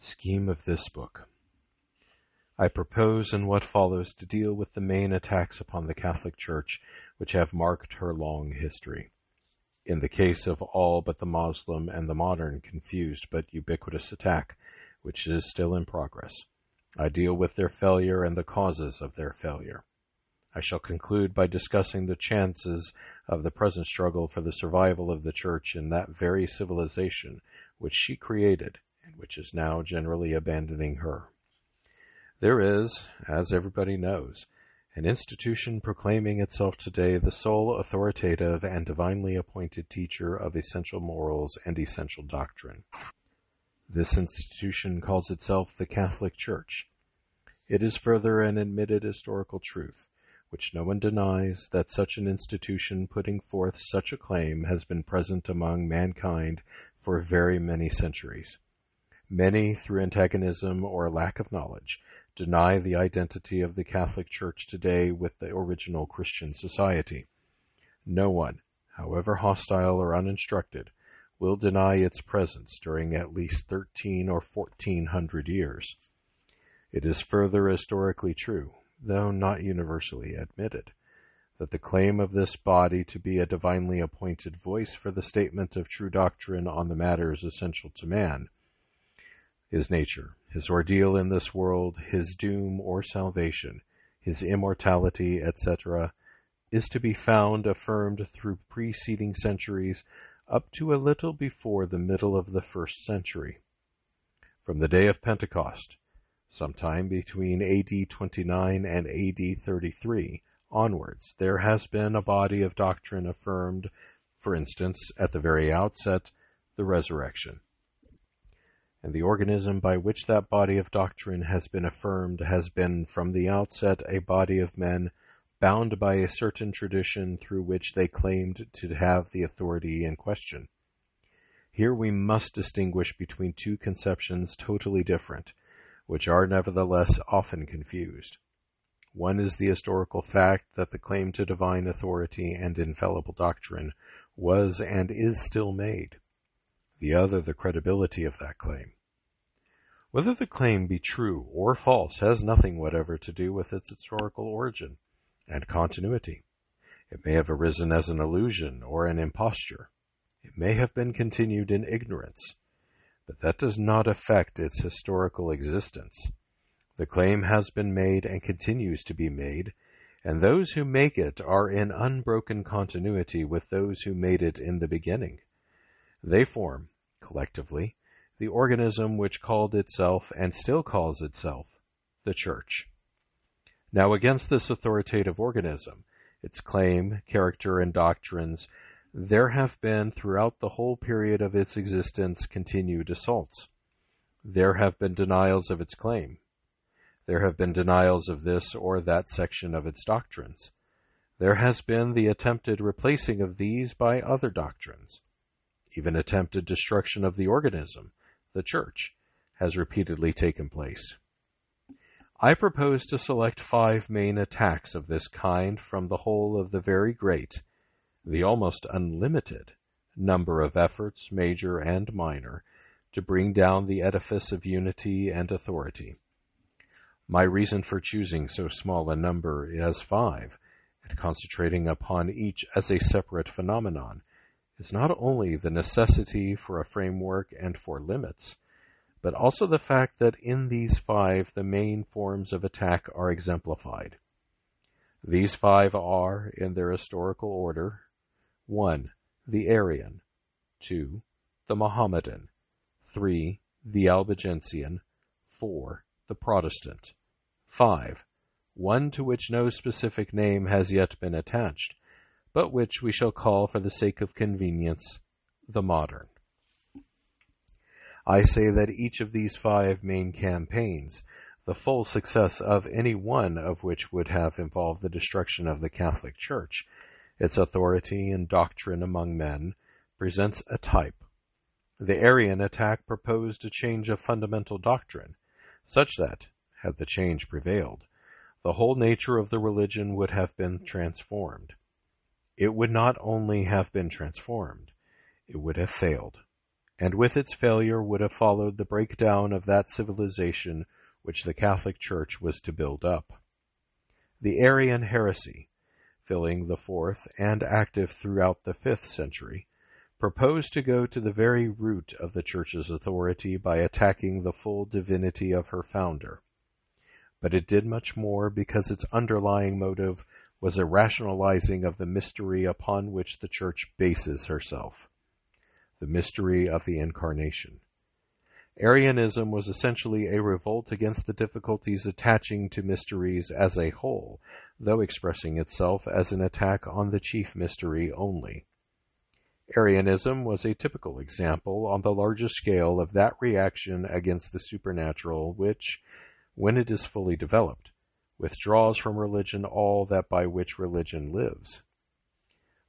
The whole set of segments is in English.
Scheme of this book. I propose in what follows to deal with the main attacks upon the Catholic Church which have marked her long history. In the case of all but the Moslem and the modern confused but ubiquitous attack, which is still in progress, I deal with their failure and the causes of their failure. I shall conclude by discussing the chances of the present struggle for the survival of the Church in that very civilization which she created and which is now generally abandoning her. There is, as everybody knows, an institution proclaiming itself today the sole authoritative and divinely appointed teacher of essential morals and essential doctrine. This institution calls itself the Catholic Church. It is further an admitted historical truth, which no one denies, that such an institution putting forth such a claim has been present among mankind for very many centuries. Many, through antagonism or lack of knowledge, deny the identity of the Catholic Church today with the original Christian society. No one, however hostile or uninstructed, will deny its presence during at least thirteen or fourteen hundred years. It is further historically true, though not universally admitted, that the claim of this body to be a divinely appointed voice for the statement of true doctrine on the matters essential to man, his nature, his ordeal in this world, his doom or salvation, his immortality, etc., is to be found affirmed through preceding centuries up to a little before the middle of the first century. From the day of Pentecost, sometime between AD 29 and AD 33 onwards, there has been a body of doctrine affirmed, for instance, at the very outset, the resurrection and the organism by which that body of doctrine has been affirmed has been from the outset a body of men bound by a certain tradition through which they claimed to have the authority in question. Here we must distinguish between two conceptions totally different, which are nevertheless often confused. One is the historical fact that the claim to divine authority and infallible doctrine was and is still made the other the credibility of that claim. Whether the claim be true or false has nothing whatever to do with its historical origin and continuity. It may have arisen as an illusion or an imposture. It may have been continued in ignorance, but that does not affect its historical existence. The claim has been made and continues to be made, and those who make it are in unbroken continuity with those who made it in the beginning. They form, collectively, the organism which called itself and still calls itself the Church. Now, against this authoritative organism, its claim, character, and doctrines, there have been throughout the whole period of its existence continued assaults. There have been denials of its claim. There have been denials of this or that section of its doctrines. There has been the attempted replacing of these by other doctrines even attempted destruction of the organism, the church, has repeatedly taken place. I propose to select five main attacks of this kind from the whole of the very great, the almost unlimited, number of efforts, major and minor, to bring down the edifice of unity and authority. My reason for choosing so small a number as five, and concentrating upon each as a separate phenomenon, is not only the necessity for a framework and for limits, but also the fact that in these five the main forms of attack are exemplified. These five are, in their historical order, 1. The Arian, 2. The Mohammedan, 3. The Albigensian, 4. The Protestant, 5. One to which no specific name has yet been attached, but which we shall call, for the sake of convenience, the modern. I say that each of these five main campaigns, the full success of any one of which would have involved the destruction of the Catholic Church, its authority and doctrine among men, presents a type. The Arian attack proposed a change of fundamental doctrine, such that, had the change prevailed, the whole nature of the religion would have been transformed it would not only have been transformed, it would have failed. and with its failure would have followed the breakdown of that civilization which the Catholic Church was to build up. The Arian heresy, filling the fourth and active throughout the fifth century, proposed to go to the very root of the Church's authority by attacking the full divinity of her founder. But it did much more because its underlying motive was a rationalizing of the mystery upon which the Church bases herself the mystery of the Incarnation. Arianism was essentially a revolt against the difficulties attaching to mysteries as a whole, though expressing itself as an attack on the chief mystery only. Arianism was a typical example on the largest scale of that reaction against the supernatural which, when it is fully developed, withdraws from religion all that by which religion lives.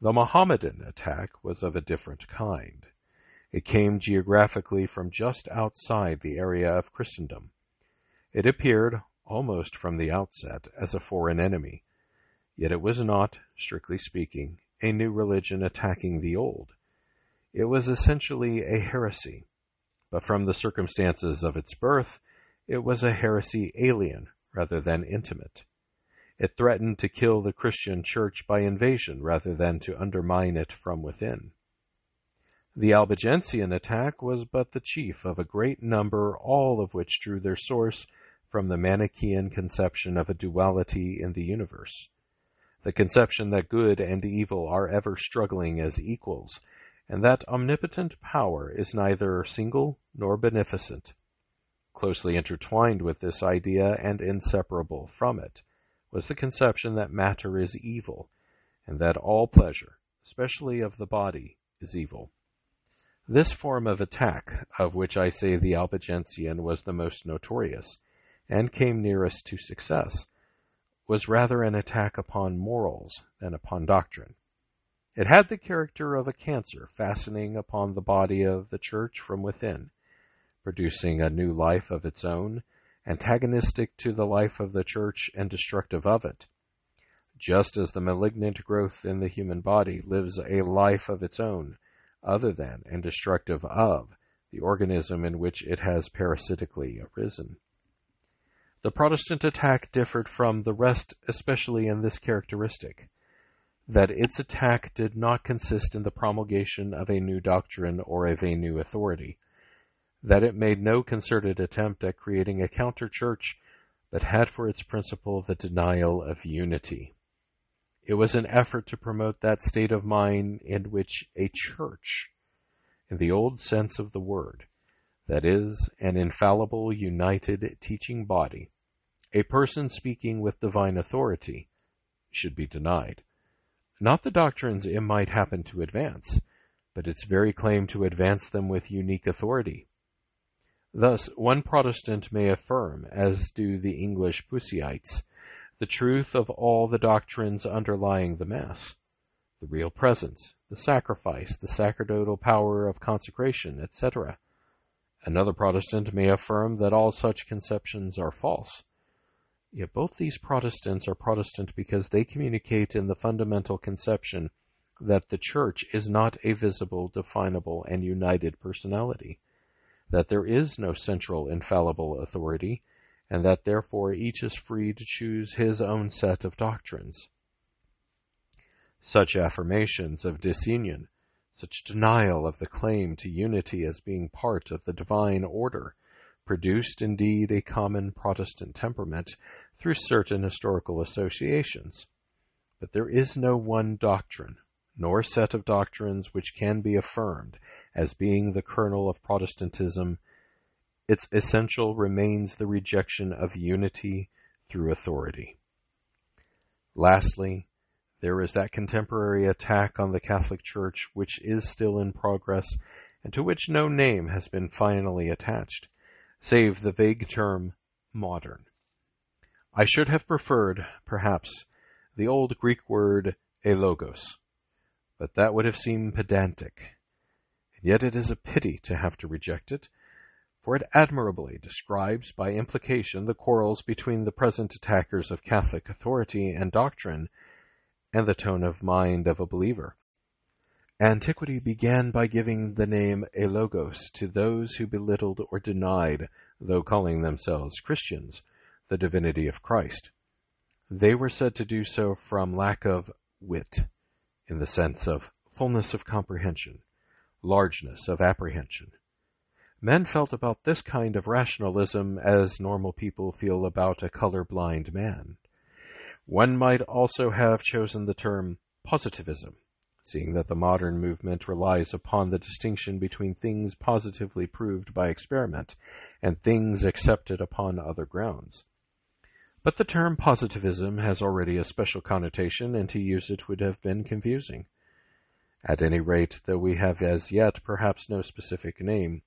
The Mohammedan attack was of a different kind. It came geographically from just outside the area of Christendom. It appeared, almost from the outset, as a foreign enemy. Yet it was not, strictly speaking, a new religion attacking the old. It was essentially a heresy, but from the circumstances of its birth, it was a heresy alien rather than intimate. It threatened to kill the Christian church by invasion rather than to undermine it from within. The Albigensian attack was but the chief of a great number, all of which drew their source from the Manichaean conception of a duality in the universe. The conception that good and evil are ever struggling as equals, and that omnipotent power is neither single nor beneficent. Closely intertwined with this idea and inseparable from it was the conception that matter is evil, and that all pleasure, especially of the body, is evil. This form of attack, of which I say the Albigensian was the most notorious, and came nearest to success, was rather an attack upon morals than upon doctrine. It had the character of a cancer fastening upon the body of the church from within, producing a new life of its own, antagonistic to the life of the church and destructive of it. Just as the malignant growth in the human body lives a life of its own, other than and destructive of the organism in which it has parasitically arisen. The Protestant attack differed from the rest, especially in this characteristic that its attack did not consist in the promulgation of a new doctrine or of a new authority, that it made no concerted attempt at creating a counter church, but had for its principle the denial of unity. It was an effort to promote that state of mind in which a church, in the old sense of the word, that is, an infallible, united teaching body, a person speaking with divine authority, should be denied. Not the doctrines it might happen to advance, but its very claim to advance them with unique authority. Thus, one Protestant may affirm, as do the English Puseyites, the truth of all the doctrines underlying the Mass, the real presence, the sacrifice, the sacerdotal power of consecration, etc. Another Protestant may affirm that all such conceptions are false. Yet both these Protestants are Protestant because they communicate in the fundamental conception that the Church is not a visible, definable, and united personality, that there is no central infallible authority, and that therefore each is free to choose his own set of doctrines. Such affirmations of disunion, such denial of the claim to unity as being part of the divine order, produced indeed a common Protestant temperament through certain historical associations. But there is no one doctrine, nor set of doctrines which can be affirmed as being the kernel of Protestantism its essential remains the rejection of unity through authority. Lastly, there is that contemporary attack on the Catholic Church which is still in progress and to which no name has been finally attached, save the vague term modern. I should have preferred, perhaps, the old Greek word Alogos, but that would have seemed pedantic. Yet it is a pity to have to reject it, for it admirably describes by implication the quarrels between the present attackers of Catholic authority and doctrine and the tone of mind of a believer. Antiquity began by giving the name Alogos to those who belittled or denied, though calling themselves Christians, the divinity of Christ. They were said to do so from lack of wit, in the sense of fullness of comprehension, largeness of apprehension. Men felt about this kind of rationalism as normal people feel about a color-blind man. One might also have chosen the term positivism, seeing that the modern movement relies upon the distinction between things positively proved by experiment and things accepted upon other grounds. But the term positivism has already a special connotation, and to use it would have been confusing. At any rate, though we have as yet perhaps no specific name,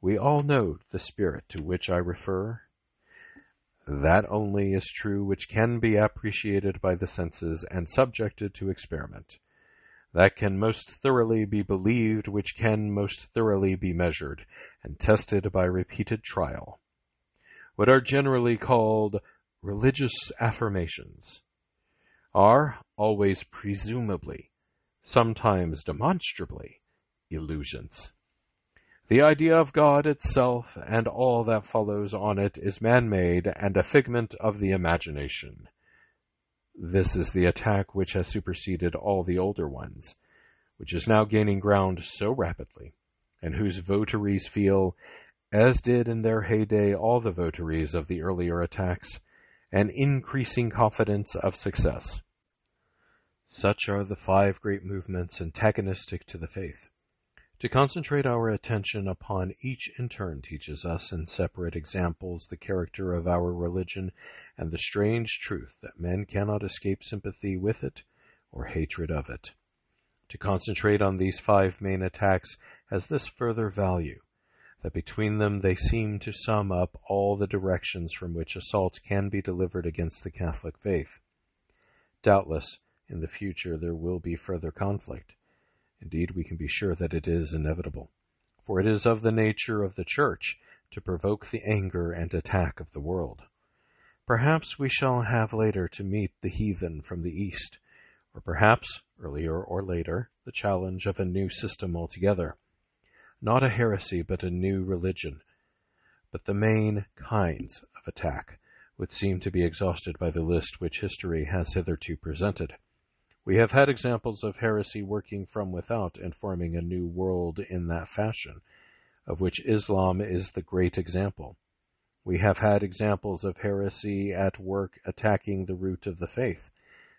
we all know the spirit to which I refer. That only is true which can be appreciated by the senses and subjected to experiment. That can most thoroughly be believed which can most thoroughly be measured and tested by repeated trial. What are generally called religious affirmations are always presumably, sometimes demonstrably, illusions. The idea of God itself and all that follows on it is man-made and a figment of the imagination. This is the attack which has superseded all the older ones, which is now gaining ground so rapidly, and whose votaries feel, as did in their heyday all the votaries of the earlier attacks, an increasing confidence of success. Such are the five great movements antagonistic to the faith. To concentrate our attention upon each in turn teaches us in separate examples the character of our religion and the strange truth that men cannot escape sympathy with it or hatred of it. To concentrate on these five main attacks has this further value that between them they seem to sum up all the directions from which assaults can be delivered against the Catholic faith. Doubtless, in the future there will be further conflict. Indeed, we can be sure that it is inevitable, for it is of the nature of the Church to provoke the anger and attack of the world. Perhaps we shall have later to meet the heathen from the East, or perhaps, earlier or later, the challenge of a new system altogether not a heresy, but a new religion. But the main kinds of attack would seem to be exhausted by the list which history has hitherto presented. We have had examples of heresy working from without and forming a new world in that fashion, of which Islam is the great example. We have had examples of heresy at work attacking the root of the faith,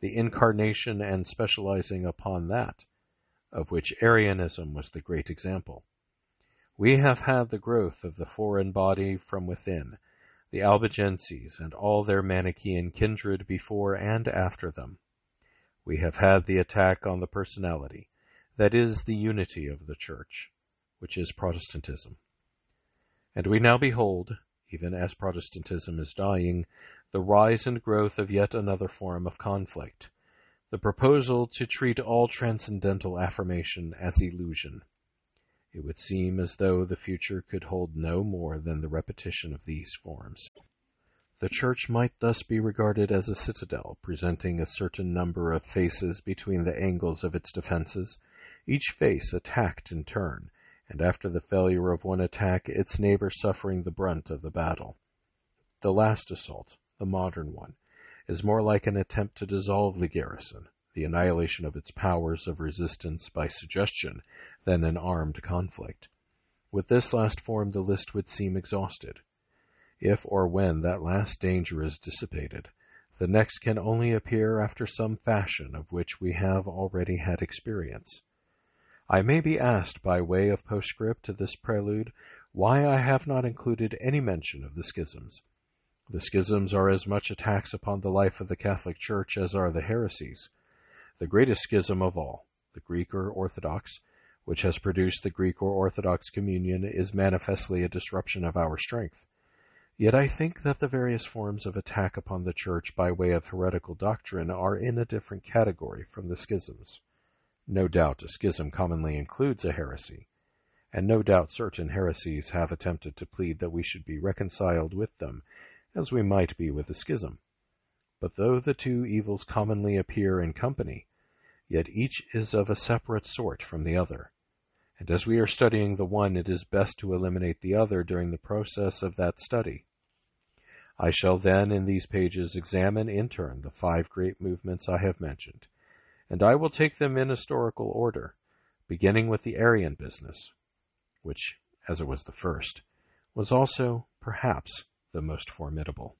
the incarnation and specializing upon that, of which Arianism was the great example. We have had the growth of the foreign body from within, the Albigenses and all their Manichaean kindred before and after them. We have had the attack on the personality, that is, the unity of the Church, which is Protestantism. And we now behold, even as Protestantism is dying, the rise and growth of yet another form of conflict, the proposal to treat all transcendental affirmation as illusion. It would seem as though the future could hold no more than the repetition of these forms. The church might thus be regarded as a citadel, presenting a certain number of faces between the angles of its defenses, each face attacked in turn, and after the failure of one attack, its neighbor suffering the brunt of the battle. The last assault, the modern one, is more like an attempt to dissolve the garrison, the annihilation of its powers of resistance by suggestion, than an armed conflict. With this last form, the list would seem exhausted. If or when that last danger is dissipated, the next can only appear after some fashion of which we have already had experience. I may be asked by way of postscript to this prelude why I have not included any mention of the schisms. The schisms are as much attacks upon the life of the Catholic Church as are the heresies. The greatest schism of all, the Greek or Orthodox, which has produced the Greek or Orthodox communion, is manifestly a disruption of our strength. Yet I think that the various forms of attack upon the Church by way of heretical doctrine are in a different category from the schisms. No doubt a schism commonly includes a heresy, and no doubt certain heresies have attempted to plead that we should be reconciled with them, as we might be with a schism. But though the two evils commonly appear in company, yet each is of a separate sort from the other. And as we are studying the one, it is best to eliminate the other during the process of that study. I shall then, in these pages, examine in turn the five great movements I have mentioned, and I will take them in historical order, beginning with the Arian business, which, as it was the first, was also, perhaps, the most formidable.